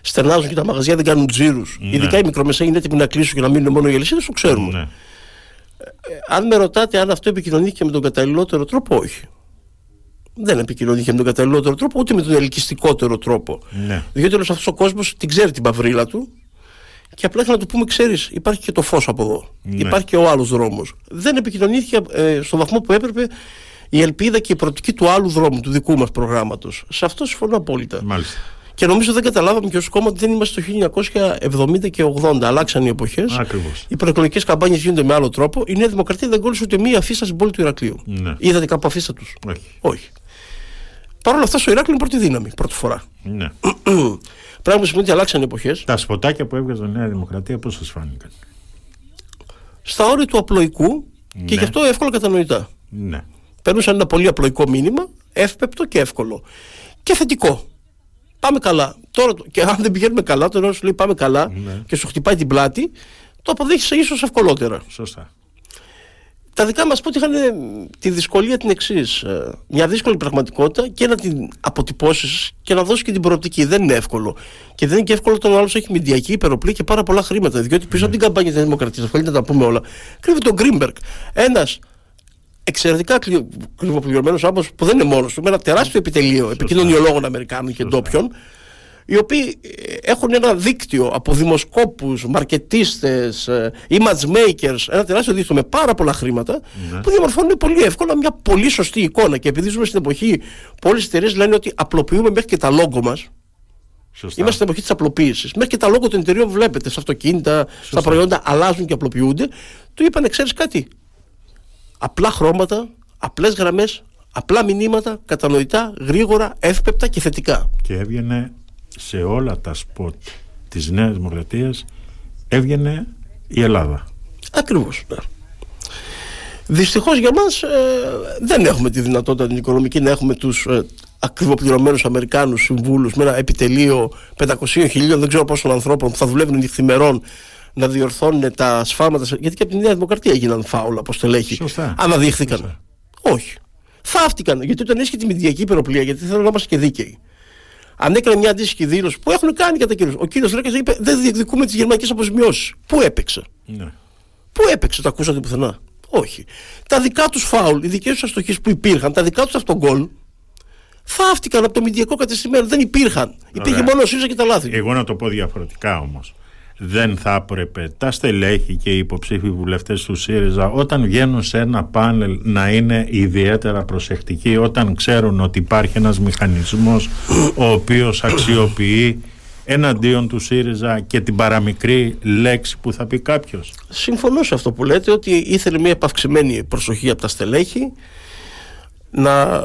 στενάζουν και τα μαγαζιά δεν κάνουν τζίρους. Ναι. Ειδικά οι μικρομεσαίοι είναι έτοιμοι να κλείσουν και να μείνουν μόνο οι αλυσίδες, το ξέρουμε. Ναι. Ε, αν με ρωτάτε αν αυτό επικοινωνήθηκε με τον καταλληλότερο τρόπο, όχι. Δεν επικοινωνήθηκε με τον καταλληλότερο τρόπο, ούτε με τον ελκυστικότερο τρόπο. Ναι. Διότι όλος αυτός ο κόσμος την ξέρει την παυρίλα του και απλά να του πούμε, ξέρεις, υπάρχει και το φως από εδώ. Ναι. Υπάρχει και ο άλλος δρόμος. Δεν επικοινωνήθηκε ε, στον βαθμό που έπρεπε η ελπίδα και η προοπτική του άλλου δρόμου, του δικού μας προγράμματος. Σε αυτό συμφωνώ απόλυτα. Μάλιστα. Και νομίζω δεν καταλάβαμε και ως κόμμα ότι δεν είμαστε το 1970 και 80. Αλλάξαν οι εποχές. Οι προεκλογικές καμπάνιες γίνονται με άλλο τρόπο. Η Νέα Δημοκρατία δεν κόλλησε ούτε μία αφίσα στην πόλη του Ηρακλείου. Ναι. Είδατε κάπου αφίσα τους; Όχι. Όχι. Παρ' όλα αυτά, στο Ηράκλειο είναι πρώτη δύναμη, πρώτη φορά. Ναι. Πράγμα που σημαίνει ότι αλλάξαν οι εποχές. Τα σποτάκια που έβγαζε η Νέα Δημοκρατία, πώς σας φάνηκαν; Στα όρια του απλοϊκού ναι. και γι' αυτό εύκολα κατανοητά. Ναι. Παίρνουσαν ένα πολύ απλοϊκό μήνυμα, εύπεπτο και εύκολο. Και θετικό πάμε καλά. Τώρα, και αν δεν πηγαίνουμε καλά, τώρα σου λέει πάμε καλά ναι. και σου χτυπάει την πλάτη, το αποδέχεσαι ίσως ευκολότερα. Σωστά. Τα δικά μας πότε είχαν τη δυσκολία την εξής. Ε, μια δύσκολη πραγματικότητα και να την αποτυπώσεις και να δώσεις και την προοπτική. Δεν είναι εύκολο. Και δεν είναι και εύκολο όταν ο άλλος έχει μηντιακή υπεροπλή και πάρα πολλά χρήματα. Διότι πίσω από την καμπάνια της Δημοκρατίας, θέλετε να τα πούμε όλα, κρύβει τον Γκρίμπεργκ. Ένας εξαιρετικά κρυβοπληρωμένο άνθρωπος που δεν είναι μόνος του, με ένα τεράστιο επιτελείο επικοινωνιολόγων Αμερικάνων και ντόπιων, οι οποίοι ε, έχουν ένα δίκτυο από δημοσκόπους, μαρκετίστες, ε, image makers, ένα τεράστιο δίκτυο με πάρα πολλά χρήματα ναι. που διαμορφώνουν πολύ εύκολα μια πολύ σωστή εικόνα και επειδή ζούμε στην εποχή που όλες οι εταιρείες λένε ότι απλοποιούμε μέχρι και τα λόγο μας Σωστά. Είμαστε στην εποχή της απλοποίησης. Μέχρι και τα λόγο των εταιρείων βλέπετε στα αυτοκίνητα, στα προϊόντα αλλάζουν και απλοποιούνται. Του είπαν, ξέρεις κάτι, απλά χρώματα, απλές γραμμές, απλά μηνύματα, κατανοητά, γρήγορα, εύπεπτα και θετικά. Και έβγαινε σε όλα τα σποτ της Νέας Δημοκρατίας έβγαινε η Ελλάδα. Ακριβώς, ναι. Δυστυχώς για μας ε, δεν έχουμε τη δυνατότητα την οικονομική να έχουμε τους ε, ακριβοπληρωμένους Αμερικάνους συμβούλους με ένα επιτελείο 500 χιλίων δεν ξέρω πόσων ανθρώπων που θα δουλεύουν νυχθημερών να διορθώνουν τα σφάλματα. Γιατί και από τη Νέα Δημοκρατία έγιναν φάουλα από στελέχη. Σωστά. Αναδείχθηκαν. Σωστά. Όχι. Θαύτηκαν. Γιατί όταν έχει τη μηντιακή υπεροπλία, γιατί θέλω να είμαστε και δίκαιοι. Αν έκανε μια αντίστοιχη δήλωση που έχουν κάνει κατά κύριο. Ο κύριος Ρέκας είπε: Δεν διεκδικούμε τις γερμανικές αποζημιώσεις. Πού έπαιξε; Ναι. Πού έπαιξε, το ακούσατε πουθενά; Όχι. Τα δικά τους φάουλ, οι δικές τους αστοχίες που υπήρχαν, τα δικά τους αυτογκόλ, θαύτηκαν από το μηντιακό κατεστημένο. Δεν υπήρχαν. Υπήρχε μόνο ο ΣΥΡΙΖΑ και τα λάθη. Εγώ να το πω διαφορετικά όμως δεν θα έπρεπε τα στελέχη και οι υποψήφοι βουλευτές του ΣΥΡΙΖΑ όταν βγαίνουν σε ένα πάνελ να είναι ιδιαίτερα προσεκτικοί όταν ξέρουν ότι υπάρχει ένας μηχανισμός ο οποίος αξιοποιεί εναντίον του ΣΥΡΙΖΑ και την παραμικρή λέξη που θα πει κάποιος. Συμφωνώ σε αυτό που λέτε ότι ήθελε μια επαυξημένη προσοχή από τα στελέχη να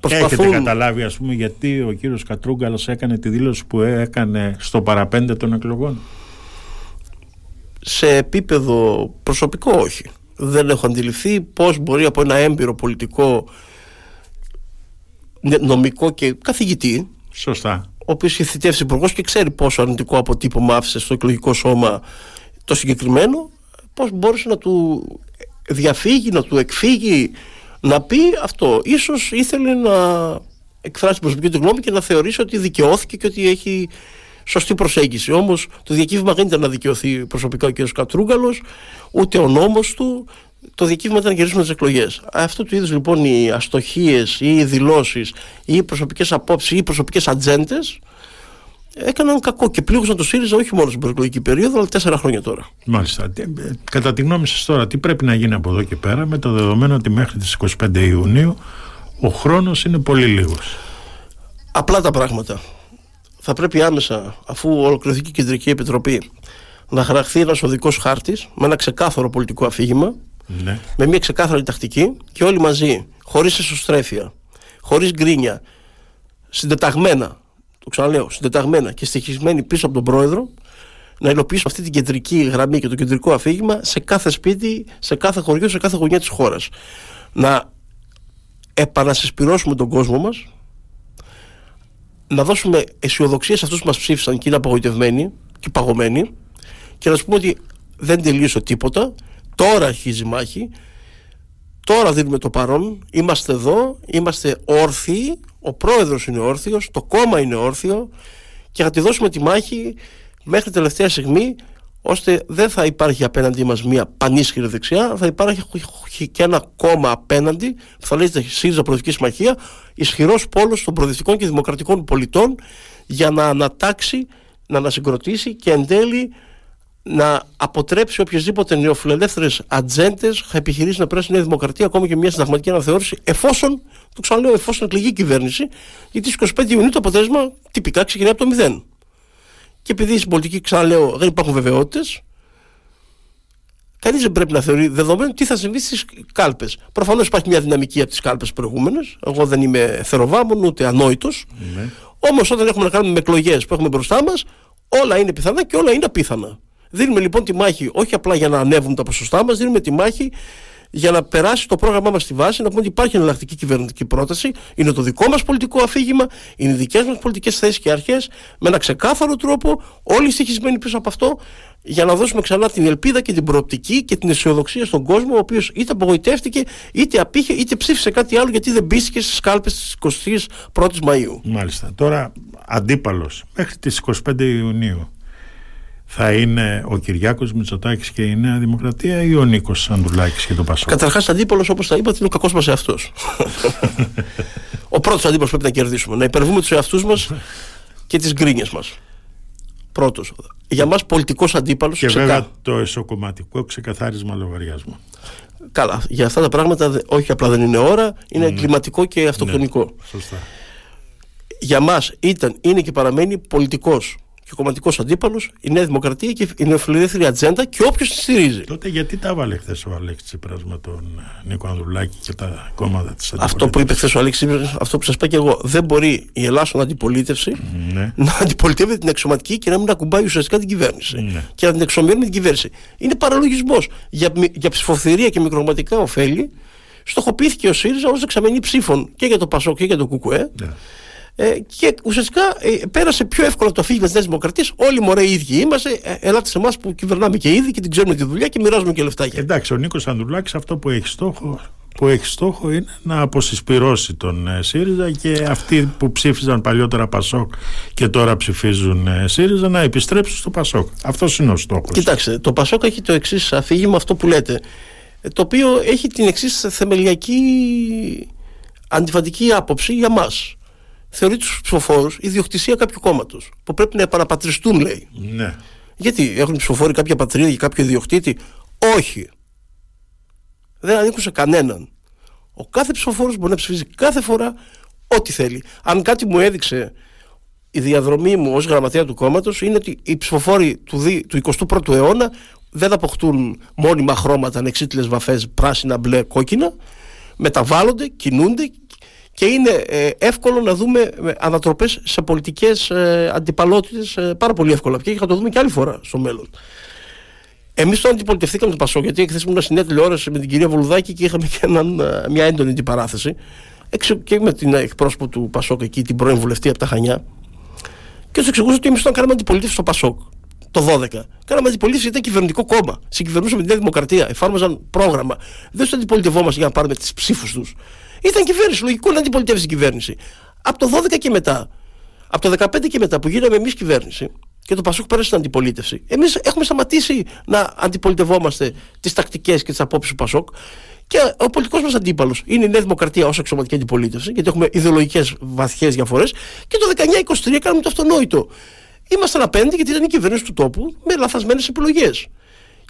προσπαθούν... Έχετε καταλάβει ας πούμε γιατί ο κύριος Κατρούγκαλος έκανε τη δήλωση που έκανε στο παραπέντε των εκλογών; Σε επίπεδο προσωπικό όχι. Δεν έχω αντιληφθεί πώς μπορεί από ένα έμπειρο πολιτικό νομικό και καθηγητή Σωστά. ο οποίος είχε θητεύσει υπουργός και ξέρει πόσο αρνητικό αποτύπωμα άφησε στο εκλογικό σώμα το συγκεκριμένο, πώς μπόρεσε να του διαφύγει, να του εκφύγει, να πει αυτό. Ίσως ήθελε να εκφράσει την προσωπική του γνώμη και να θεωρήσει ότι δικαιώθηκε και ότι έχει σωστή προσέγγιση. Όμως το διακύβημα δεν ήταν να δικαιωθεί προσωπικά ο κ. Κατρούγκαλος, ούτε ο νόμος του. Το διακύβημα ήταν να γυρίσουμε τις εκλογές. Αυτού του είδους λοιπόν οι αστοχίες ή οι δηλώσεις ή οι προσωπικές απόψεις ή οι προσωπικές ατζέντες έκαναν κακό και πλήγωσαν το ΣΥΡΙΖΑ όχι μόνο στην προεκλογική περίοδο, αλλά τέσσερα χρόνια τώρα. Μάλιστα. Ε, κατά τη γνώμη σας τώρα, τι πρέπει να γίνει από εδώ και πέρα, με το δεδομένο ότι μέχρι τις 25 Ιουνίου ο χρόνος είναι πολύ λίγος; Απλά τα πράγματα. Θα πρέπει άμεσα, αφού ολοκληρωθεί η Κεντρική Επιτροπή, να χαραχθεί ένας οδικός χάρτης με ένα ξεκάθαρο πολιτικό αφήγημα, ναι. με μια ξεκάθαρη τακτική και όλοι μαζί, χωρίς εσωστρέφεια, χωρίς γκρίνια, συντεταγμένα, το ξαναλέω, συντεταγμένα και στοιχισμένοι πίσω από τον πρόεδρο, να υλοποιήσουμε αυτή την κεντρική γραμμή και το κεντρικό αφήγημα σε κάθε σπίτι, σε κάθε χωριό, σε κάθε γωνιά της χώρας. Να επανασυσπυρώσουμε τον κόσμο μας, να δώσουμε αισιοδοξία σε αυτούς που μας ψήφισαν και είναι απογοητευμένοι και παγωμένοι και να σου πούμε ότι δεν τελείωσε τίποτα. Τώρα αρχίζει η μάχη. Τώρα δίνουμε το παρόν. Είμαστε εδώ. Είμαστε όρθιοι. Ο πρόεδρος είναι όρθιος. Το κόμμα είναι όρθιο. Και θα τη δώσουμε τη μάχη μέχρι τελευταία στιγμή ώστε δεν θα υπάρχει απέναντί μας μια πανίσχυρη δεξιά, θα υπάρχει και ένα κόμμα απέναντι που θα λέγεται ΣΥΡΙΖΑ Προοδευτική Συμμαχία, ισχυρός πόλος των προοδευτικών και δημοκρατικών πολιτών για να ανατάξει, να ανασυγκροτήσει και εν τέλει να αποτρέψει οποιασδήποτε νεοφιλελεύθερες ατζέντες θα επιχειρήσει να περάσει η Νέα Δημοκρατία, ακόμα και μια συνταγματική αναθεώρηση, εφόσον, το ξαναλέω, εφόσον εκλεγεί η κυβέρνηση, γιατί στις 25 Ιουνίου το αποτέλεσμα τυπικά ξεκινάει από το μηδέν. Και επειδή στην πολιτική, ξαναλέω, δεν υπάρχουν βεβαιότητες, κανείς δεν πρέπει να θεωρεί δεδομένο τι θα συμβεί στις κάλπες. Προφανώς υπάρχει μια δυναμική από τις κάλπες προηγούμενες. Εγώ δεν είμαι θεροβάμων ούτε ανόητος. Ναι. Όμως όταν έχουμε να κάνουμε με εκλογές που έχουμε μπροστά μας, όλα είναι πιθανά και όλα είναι απίθανα. Δίνουμε λοιπόν τη μάχη όχι απλά για να ανέβουν τα ποσοστά μας, δίνουμε τη μάχη για να περάσει το πρόγραμμά μας στη βάση, να πούμε ότι υπάρχει εναλλακτική κυβερνητική πρόταση, είναι το δικό μας πολιτικό αφήγημα, είναι οι δικές μας πολιτικές θέσεις και αρχές, με ένα ξεκάθαρο τρόπο, όλοι στοιχισμένοι πίσω από αυτό, για να δώσουμε ξανά την ελπίδα και την προοπτική και την αισιοδοξία στον κόσμο, ο οποίος είτε απογοητεύτηκε, είτε απήχε, είτε ψήφισε κάτι άλλο, γιατί δεν μπήκε στις κάλπες της 21η Μαου. Μάλιστα. Τώρα, αντίπαλος μέχρι τις 25 Ιουνίου θα είναι ο Κυριάκος Μητσοτάκης και η Νέα Δημοκρατία ή ο Νίκος Σαντουλάκης και το Πασόκ; Καταρχάς αντίπολος όπως τα είπατε είναι ο κακός μας εαυτός. ο πρώτος αντίπολος πρέπει να κερδίσουμε. Να υπερβούμε τους εαυτούς μας και τις γκρίνιες μας. Πρώτος. Για μας πολιτικός αντίπαλος. Και ξεκά... βέβαια το εσωκομματικό ξεκαθάρισμα λογαριασμού. Καλά. Για αυτά τα πράγματα όχι απλά δεν είναι ώρα, είναι mm. κλιματικό και αυτοκτονικό. Ναι, σωστά. Για μας ήταν, είναι και παραμένει πολιτικός και κομματικός αντίπαλος, η Νέα Δημοκρατία και η νεοφιλελεύθερη ατζέντα και όποιος τη στηρίζει. Τότε γιατί τα βάλε χθες ο Αλέξης Τσίπρας με τον ε, Νίκο Ανδρουλάκη και τα κόμματα της Αυτό που είπε χθες ο Αλέξης Τσίπρας, αυτό που σας είπα και εγώ. Δεν μπορεί η Ελλάδα αντιπολίτευση ναι. να αντιπολιτεύεται την αξιωματική και να μην ακουμπάει ουσιαστικά την κυβέρνηση. Ναι. Και να την εξομοιώνει με την κυβέρνηση. Είναι παραλογισμός. Για, για ψηφοθυρία και μικροκομματικά ωφέλη στοχοποιήθηκε ο ΣΥΡΙΖΑ ως δεξαμενή ψήφων και για το ΠΑΣΟΚ και για το ΚΚΕ. Ναι. Ε, και ουσιαστικά ε, πέρασε πιο εύκολα το αφήγημα της Νέας Δημοκρατίας. Όλοι μωρέ οι ίδιοι είμαστε. Ε, ελάτε σε εμάς που κυβερνάμε και ήδη και την ξέρουμε τη δουλειά και μοιράζουμε και λεφτά. Εντάξει, ο Νίκος Ανδουλάκη αυτό που έχει στόχο που έχει στόχο είναι να αποσυσπυρώσει τον ε, ΣΥΡΙΖΑ και αυτοί που ψήφιζαν παλιότερα ΠΑΣΟΚ και τώρα ψηφίζουν ε, ΣΥΡΙΖΑ να επιστρέψουν στο ΠΑΣΟΚ. Αυτός είναι ο στόχος. Κοιτάξτε, το ΠΑΣΟΚ έχει το εξής αφήγημα, αυτό που λέτε, το οποίο έχει την εξής θεμελιακή αντιφατική άποψη για μας θεωρεί τους ψηφοφόρους ιδιοκτησία κάποιου κόμματος. Που πρέπει να επαναπατριστούν, λέει. Ναι. Γιατί έχουν ψηφοφόροι κάποια πατρίδα και κάποιο ιδιοκτήτη; Όχι. Δεν ανήκουν σε κανέναν. Ο κάθε ψηφοφόρος μπορεί να ψηφίζει κάθε φορά ό,τι θέλει. Αν κάτι μου έδειξε η διαδρομή μου ως γραμματέα του κόμματος είναι ότι οι ψηφοφόροι του, του 21ου αιώνα δεν αποκτούν μόνιμα χρώματα ανεξίτηλες βαφές πράσινα, μπλε, κόκκινα. Μεταβάλλονται, κινούνται και είναι ε, εύκολο να δούμε ε, ανατροπές σε πολιτικές ε, αντιπαλότητες ε, πάρα πολύ εύκολα και θα το δούμε και άλλη φορά στο μέλλον. Εμείς το αντιπολιτευτήκαμε το Πασό, γιατί χθες ήμουν στην νέα τηλεόραση με την κυρία Βολουδάκη και είχαμε και έναν, μια έντονη αντιπαράθεση. Και με την εκπρόσωπο του Πασόκ εκεί, την πρώην βουλευτή από τα Χανιά. Και τους εξηγούσα ότι εμείς όταν κάναμε αντιπολίτευση στο Πασόκ το 12. Κάναμε αντιπολίτευση γιατί ήταν κυβερνητικό κόμμα. Συγκυβερνούσαμε τη Νέα Δημοκρατία. Εφάρμοζαν πρόγραμμα. Δεν τους αντιπολιτευόμαστε για να πάρουμε τις ψήφους τους. Ήταν κυβέρνηση. Λογικό να αντιπολιτεύσει η κυβέρνηση. Από το 12 και μετά, από το 15 και μετά που γίναμε εμείς κυβέρνηση και το Πασόκ πέρασε στην αντιπολίτευση, εμείς έχουμε σταματήσει να αντιπολιτευόμαστε τις τακτικές και τις απόψεις του Πασόκ. Και ο πολιτικός μας αντίπαλος είναι η Νέα Δημοκρατία ως εξωματική αντιπολίτευση, γιατί έχουμε ιδεολογικές βαθιές διαφορές. Και το 19-23 κάνουμε το αυτονόητο. Ήμασταν απέναντι γιατί ήταν η κυβέρνηση του τόπου με λαθασμένες επιλογές.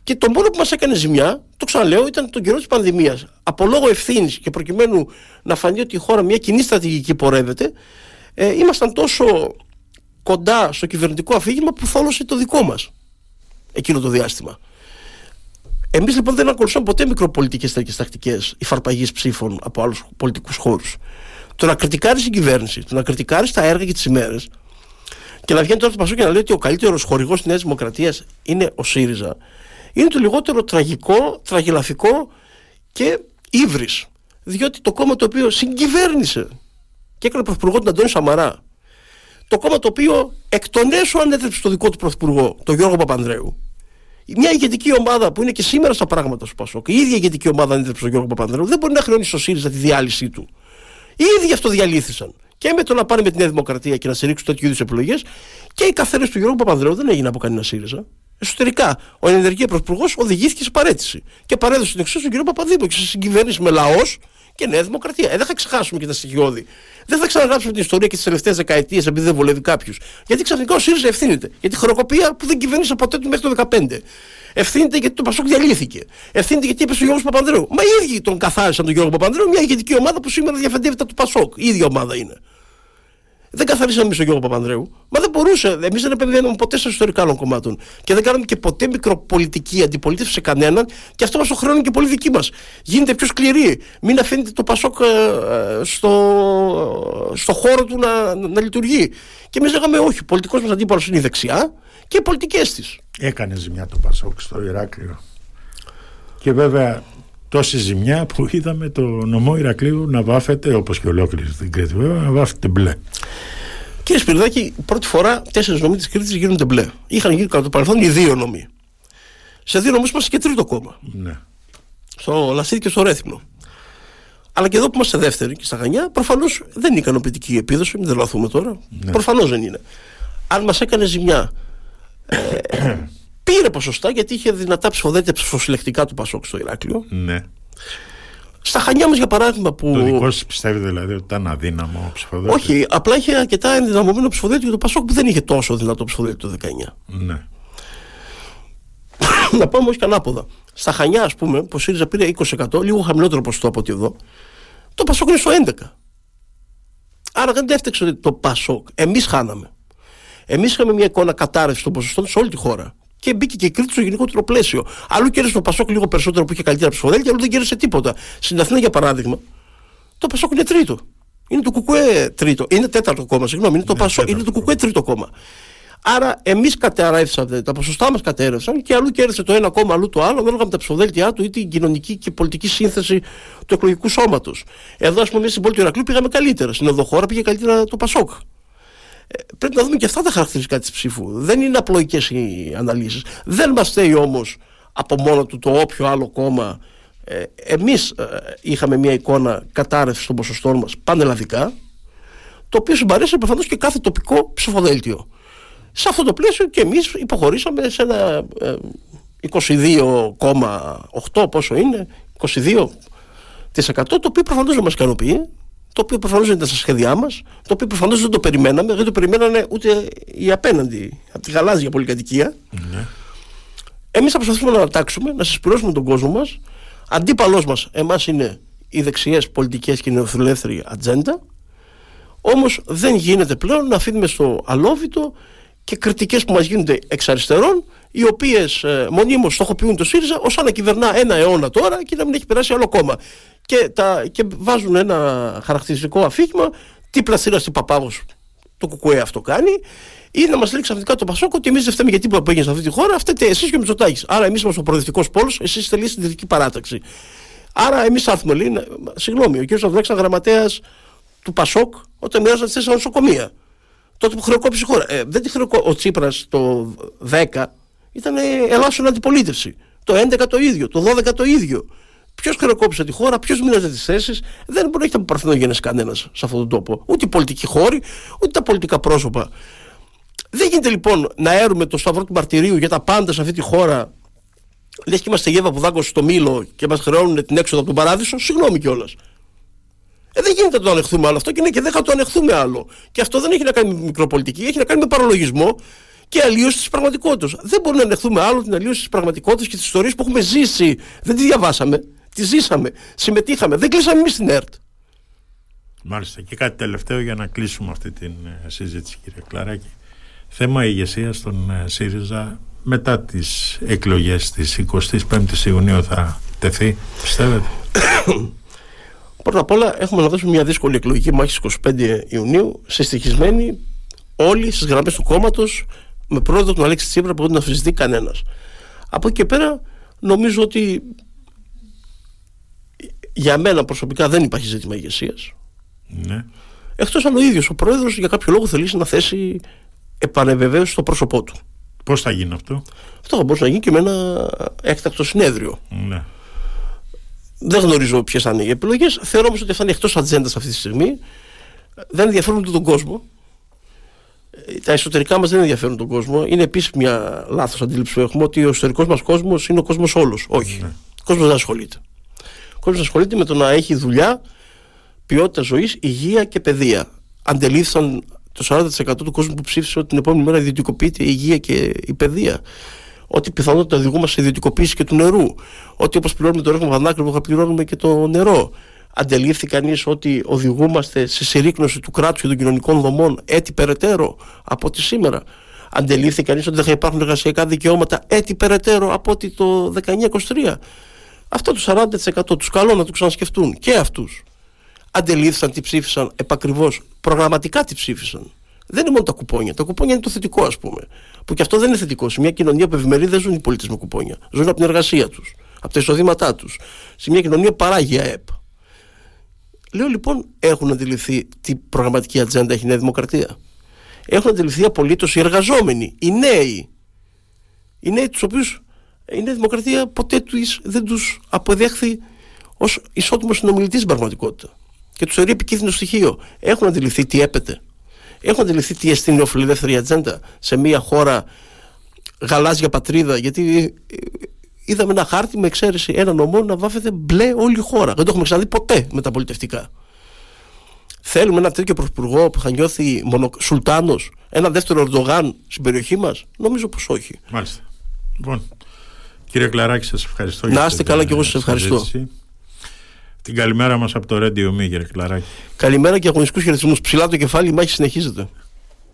Και το μόνο που μας έκανε ζημιά, το ξαναλέω, ήταν τον καιρό της πανδημίας. Από λόγω ευθύνης και προκειμένου να φανεί ότι η χώρα μια κοινή στρατηγική πορεύεται, ε, ήμασταν τόσο κοντά στο κυβερνητικό αφήγημα που θόλωσε το δικό μας εκείνο το διάστημα. Εμείς λοιπόν δεν ακολουθούμε ποτέ μικροπολιτικές τέτοιες τακτικές υφαρπαγής ψήφων από άλλους πολιτικούς χώρους. Το να κριτικάρει την κυβέρνηση, το να κριτικάρει τα έργα και τις ημέρες και να βγαίνει τώρα το Πασό και να λέει ότι ο καλύτερος χορηγός της Νέας Δημοκρατίας είναι ο ΣΥΡΙΖΑ, είναι το λιγότερο τραγικό, τραγελαφικό και ύβρις. Διότι το κόμμα το οποίο συγκυβέρνησε και έκανε πρωθυπουργό τον Αντώνη Σαμαρά, το κόμμα το οποίο εκ των έσω ανέτρεψε το δικό του πρωθυπουργό, τον Γιώργο Παπανδρέου, μια ηγετική ομάδα που είναι και σήμερα στα πράγματα σου Πασόκ, η ίδια ηγετική ομάδα ανέτρεψε τον Γιώργο Παπανδρέου, δεν μπορεί να χρεώνει στο ΣΥΡΙΖΑ τη διάλυσή του. Οι ίδιοι αυτό διαλύθησαν. Και με το να πάνε με τη Νέα Δημοκρατία και να στηρίξουν τέτοιου είδους επιλογές και η καθαίρεση του Γιώργου Παπανδρέου δεν έγινε από κανένα ΣΥΡΙΖΑ. Εσωτερικά, ο ενεργή πρωθυπουργός οδηγήθηκε σε παρέτηση και παρέδωσε την εξουσία στον κύριο Παπαδήμο και σε συγκυβέρνηση με λαός και Νέα Δημοκρατία. Ε, δεν θα ξεχάσουμε και τα στοιχειώδη. Δεν θα ξαναγράψουμε την ιστορία και τις τελευταίες δεκαετίες επειδή δεν βολεύει κάποιου. Γιατί ξαφνικά ο ΣΥΡΙΖΑ ευθύνεται. Για τη χρεοκοπία που δεν κυβέρνησε ποτέ του μέχρι το 2015. Ευθύνεται γιατί το Πασόκ διαλύθηκε. Ευθύνεται γιατί είπε ο Γιώργος Παπανδρέου. Μα οι ίδιοι τον καθάρισαν τον Γιώργο Παπανδρέου, μια ηγετική ομάδα που σήμερα διαφεντεύεται του Πασόκ. Η ίδια ομάδα είναι. Δεν καθαρίσαμε εμείς τον Γιώργο Παπανδρέου. Μα δεν μπορούσε. Εμείς δεν επενδύαμε ποτέ στα ιστορικά άλλων κομμάτων. Και δεν κάναμε και ποτέ μικροπολιτική αντιπολίτευση σε κανέναν. Και αυτό μας το χρόνο και πολύ δική μας. Γίνεται πιο σκληρή. Μην αφήνετε το Πασόκ ε, ε, στο, στο χώρο του να, να, να λειτουργεί. Και εμείς λέγαμε όχι. Ο πολιτικός μας αντίπαλος είναι η δεξιά και οι πολιτικές της. Έκανε ζημιά το Πασόκ στο Ηράκλειο. Και βέβαια τόση ζημιά που είδαμε το νομό Ηρακλείου να βάφεται, όπως και ολόκληρη στην Κρήτη βέβαια, να βάφεται μπλε. Κύριε Σπυρδάκη, πρώτη φορά τέσσερις νομοί της Κρήτης γίνονται μπλε. Είχαν γίνει κατά το παρελθόν οι δύο νομοί. Σε δύο νομούς είμαστε και τρίτο κόμμα. Ναι. Στο Λασίδι και στο Ρέθυμνο. Αλλά και εδώ που είμαστε δεύτεροι και στα Χανιά, προφανώς δεν είναι ικανοποιητική η επίδοση, μην τρελαθούμε τώρα. Ναι. Προφανώς δεν είναι. Αν μας έκανε ζημιά. Ε, πήρε ποσοστά γιατί είχε δυνατά ψηφοδέλτια ψηφοσυλλεκτικά του Πασόκ στο Ηράκλειο. Ναι. Στα Χανιά μα, για παράδειγμα. Που... Το δικό σας πιστεύει δηλαδή ότι ήταν αδύναμο ψηφοδέλτιο; Όχι, απλά είχε αρκετά ενδυναμωμένο ψηφοδέλτιο το Πασόκ που δεν είχε τόσο δυνατό ψηφοδέλτιο το 19. Ναι. Να πάμε όχι ανάποδα. Στα Χανιά, ας πούμε, που ο ΣΥΡΙΖΑ πήρε 20%, λίγο χαμηλότερο ποσοστό από ότι εδώ, το Πασόκ είναι στο 11%. Άρα δεν έφταξε το Πασόκ. Εμείς χάναμε. Εμείς είχαμε μια εικόνα κατάρρευσης των ποσοστών σε όλη τη χώρα και μπήκε και η Κρήτης στο γενικότερο πλαίσιο. Αλλού κέρδισε το Πασόκ λίγο περισσότερο που είχε καλύτερα ψηφοδέλτια, αλλού δεν κέρδισε τίποτα. Στην Αθήνα, για παράδειγμα, το Πασόκ είναι τρίτο. Είναι το Κουκουέ τρίτο. Είναι τέταρτο κόμμα, συγγνώμη. Είναι το, Πασόκ, είναι το Κουκουέ τρίτο κόμμα. Άρα εμείς καταρρεύσαμε, τα ποσοστά μας κατέρευσαν και αλλού κέρδισε το ένα κόμμα, αλλού το άλλο, ανάλογα με τα ψηφοδέλτια του ή την κοινωνική και πολιτική σύνθεση του εκλογικού σώματος. Εδώ, ας πούμε, στην πόλη του Ηρακλείου πήγαμε καλύτερα. Στην Οδοχώρα πήγε καλύτερα το Πασόκ πρέπει να δούμε και αυτά τα χαρακτηριστικά της ψήφου. Δεν είναι απλοϊκές οι αναλύσεις. Δεν μας θέει όμως από μόνο του το όποιο άλλο κόμμα. Ε, Εμείς ε, είχαμε μια εικόνα κατάρρευσης των ποσοστών μας πανελλαδικά, το οποίο συμπαρέσει προφανώς και κάθε τοπικό ψηφοδέλτιο. Σε αυτό το πλαίσιο και εμείς υποχωρήσαμε σε ένα ε, 22,8 πόσο είναι, 22% το οποίο προφανώς δεν μας ικανοποιεί το οποίο προφανώς δεν ήταν στα σχέδιά μας, το οποίο προφανώς δεν το περιμέναμε, δεν το περιμένανε ούτε οι απέναντι, από τη γαλάζια πολυκατοικία. Ναι. Εμείς θα προσπαθούμε να ανατάξουμε, να συσπηρώσουμε τον κόσμο μας. Αντίπαλός μας, εμάς είναι οι δεξιές πολιτικές και η νεοφιλελεύθερη ατζέντα. Όμως δεν γίνεται πλέον να αφήνουμε στο αλόβητο και κριτικές που μας γίνονται εξ αριστερών, οι οποίες ε, μονίμως στοχοποιούν το ΣΥΡΙΖΑ ως να κυβερνά ένα αιώνα τώρα και να μην έχει περάσει άλλο κόμμα και, τα, και βάζουν ένα χαρακτηριστικό αφήγημα τι πλαστήρα του Παπάγο το κουκουέ αυτό κάνει ή να μας λέει ξαφνικά το Πασόκο ότι εμεί δεν φταίμε για τίποτα που έγινε σε αυτή τη χώρα, φταίτε εσείς και ο Μητσοτάκης. Άρα εμείς είμαστε ο προοδευτικός πόλος, εσείς είστε λίγη στην δυτική παράταξη. Άρα εμείς θα έρθουμε, λέει, συγγνώμη, ο κ. Αβδρέξα γραμματέας του Πασόκ όταν μοιράζαν τι νοσοκομεία. τότε που χρεοκόπησε η χώρα. Ε, δεν τη χρεοκόπησε. Ο Τσίπρας το 10 ήταν ελάσσον αντιπολίτευση. Το 11 το ίδιο, το 12 το ίδιο. Ποιος χρεοκόπησε τη χώρα, ποιος μείναζε τις θέσεις, δεν μπορεί να έχει από παρθενογένε κανένας σε αυτόν τον τόπο. Ούτε οι πολιτικοί χώροι, ούτε τα πολιτικά πρόσωπα. Δεν γίνεται λοιπόν να έρουμε το σταυρό του μαρτυρίου για τα πάντα σε αυτή τη χώρα. Λες και είμαστε γεύα που δάκωσε στο μήλο και μας χρεώνουν την έξοδο από τον παράδεισο. Συγγνώμη κιόλας. Ε, δεν γίνεται να το ανεχθούμε άλλο αυτό και ναι, και δεν θα το ανεχθούμε άλλο. Και αυτό δεν έχει να κάνει με μικροπολιτική, έχει να κάνει με παραλογισμό και αλλίωση της πραγματικότητας. Δεν μπορούμε να ανεχθούμε άλλο την αλλίωση της πραγματικότητας και τις ιστορίες που έχουμε ζήσει. Δεν τη διαβάσαμε, τη ζήσαμε, συμμετείχαμε. Δεν κλείσαμε εμείς την ΕΡΤ. Μάλιστα. Και κάτι τελευταίο για να κλείσουμε αυτή την ε, συζήτηση, κύριε Κλαράκη. Θέμα ηγεσίας στον ε, ΣΥΡΙΖΑ μετά τις εκλογές της 25ης Ιουνίου θα τεθεί, πιστεύετε; Πρώτα απ' όλα έχουμε να δώσουμε μια δύσκολη εκλογική μάχη στις 25 Ιουνίου, συστοιχισμένη όλοι στις γραμμές του κόμματος με πρόεδρο τον Αλέξη Τσίπρα που δεν αφισβητεί κανένας. Από εκεί και πέρα νομίζω ότι για μένα προσωπικά δεν υπάρχει ζήτημα ηγεσίας. Ναι. Εκτός αν ο ίδιος ο πρόεδρος για κάποιο λόγο θελήσει να θέσει επανεβεβαίωση στο πρόσωπό του. Πώς θα γίνει αυτό; Αυτό θα μπορούσε να γίνει και με ένα έκτακτο συνέδριο. Ναι. Δεν γνωρίζω ποιες θα είναι οι επιλογές. Θεωρώ όμως ότι αυτά είναι εκτός ατζέντας αυτή τη στιγμή. Δεν ενδιαφέρουν τον κόσμο. Τα εσωτερικά μας δεν ενδιαφέρουν τον κόσμο. Είναι επίσης μια λάθος αντίληψη που έχουμε ότι ο εσωτερικός μας κόσμος είναι ο κόσμος όλος. Όχι. Ναι. Ο κόσμος δεν ασχολείται. Ο κόσμος ασχολείται με το να έχει δουλειά, ποιότητα ζωής, υγεία και παιδεία. Αντελήφθησαν το 40% του κόσμου που ψήφισε ότι την επόμενη μέρα ιδιωτικοποιείται η υγεία και η παιδεία. Ότι πιθανότητα οδηγούμε σε ιδιωτικοποίηση και του νερού. Ότι όπως πληρώνουμε το ρεύμα βανάκριβο, θα πληρώνουμε και το νερό. Αντελήφθη κανείς ότι οδηγούμαστε σε συρρήκνωση του κράτους και των κοινωνικών δομών έτσι περαιτέρω από ότι σήμερα. Αντελήφθη κανείς ότι δεν θα υπάρχουν εργασιακά δικαιώματα έτσι περαιτέρω από ότι το 1923. Αυτό το 40% τους καλό να το ξανασκεφτούν και αυτούς. Αντελήφθησαν τι ψήφισαν επακριβώς, προγραμματικά τι ψήφισαν. Δεν είναι μόνο τα κουπόνια. Τα κουπόνια είναι το θετικό, ας πούμε. Που και αυτό δεν είναι θετικό. Σε μια κοινωνία που ευημερεί δεν ζουν οι πολίτες με κουπόνια. Ζουν από την εργασία τους, από τα εισοδήματά τους. Σε μια κοινωνία παράγει ΑΕΠ. Λέω λοιπόν, έχουν αντιληφθεί τι προγραμματική ατζέντα έχει η Νέα Δημοκρατία. Έχουν αντιληφθεί απολύτως οι εργαζόμενοι, οι νέοι. Οι νέοι τους οποίους η Νέα Δημοκρατία ποτέ τους, δεν τους αποδέχθη ως ισότιμος συνομιλητής στην πραγματικότητα. Και τους θεωρεί επικίνδυνο στοιχείο. Έχουν αντιληφθεί τι έπεται. Έχουν αντιληφθεί τι εστί η φιλελεύθερη ατζέντα σε μια χώρα γαλάζια πατρίδα, γιατί ε, είδαμε ένα χάρτη με εξαίρεση ένα νομό να βάφεται μπλε όλη η χώρα. Δεν το έχουμε ξαναδεί ποτέ μεταπολιτευτικά. Θέλουμε ένα τέτοιο πρωθυπουργό που θα νιώθει μονο... Σουλτάνος, ένα δεύτερο Ερντογάν στην περιοχή μας. Νομίζω πως όχι. Μάλιστα. Λοιπόν, κύριε Κλαράκη, σας ευχαριστώ. Να είστε καλά και εγώ σας ευχαριστώ. Την καλημέρα μας από το Radio Me, κύριε Κλαράκη. Καλημέρα και αγωνιστικούς χαιρετισμούς. Ψηλά το κεφάλι, η μάχη συνεχίζεται.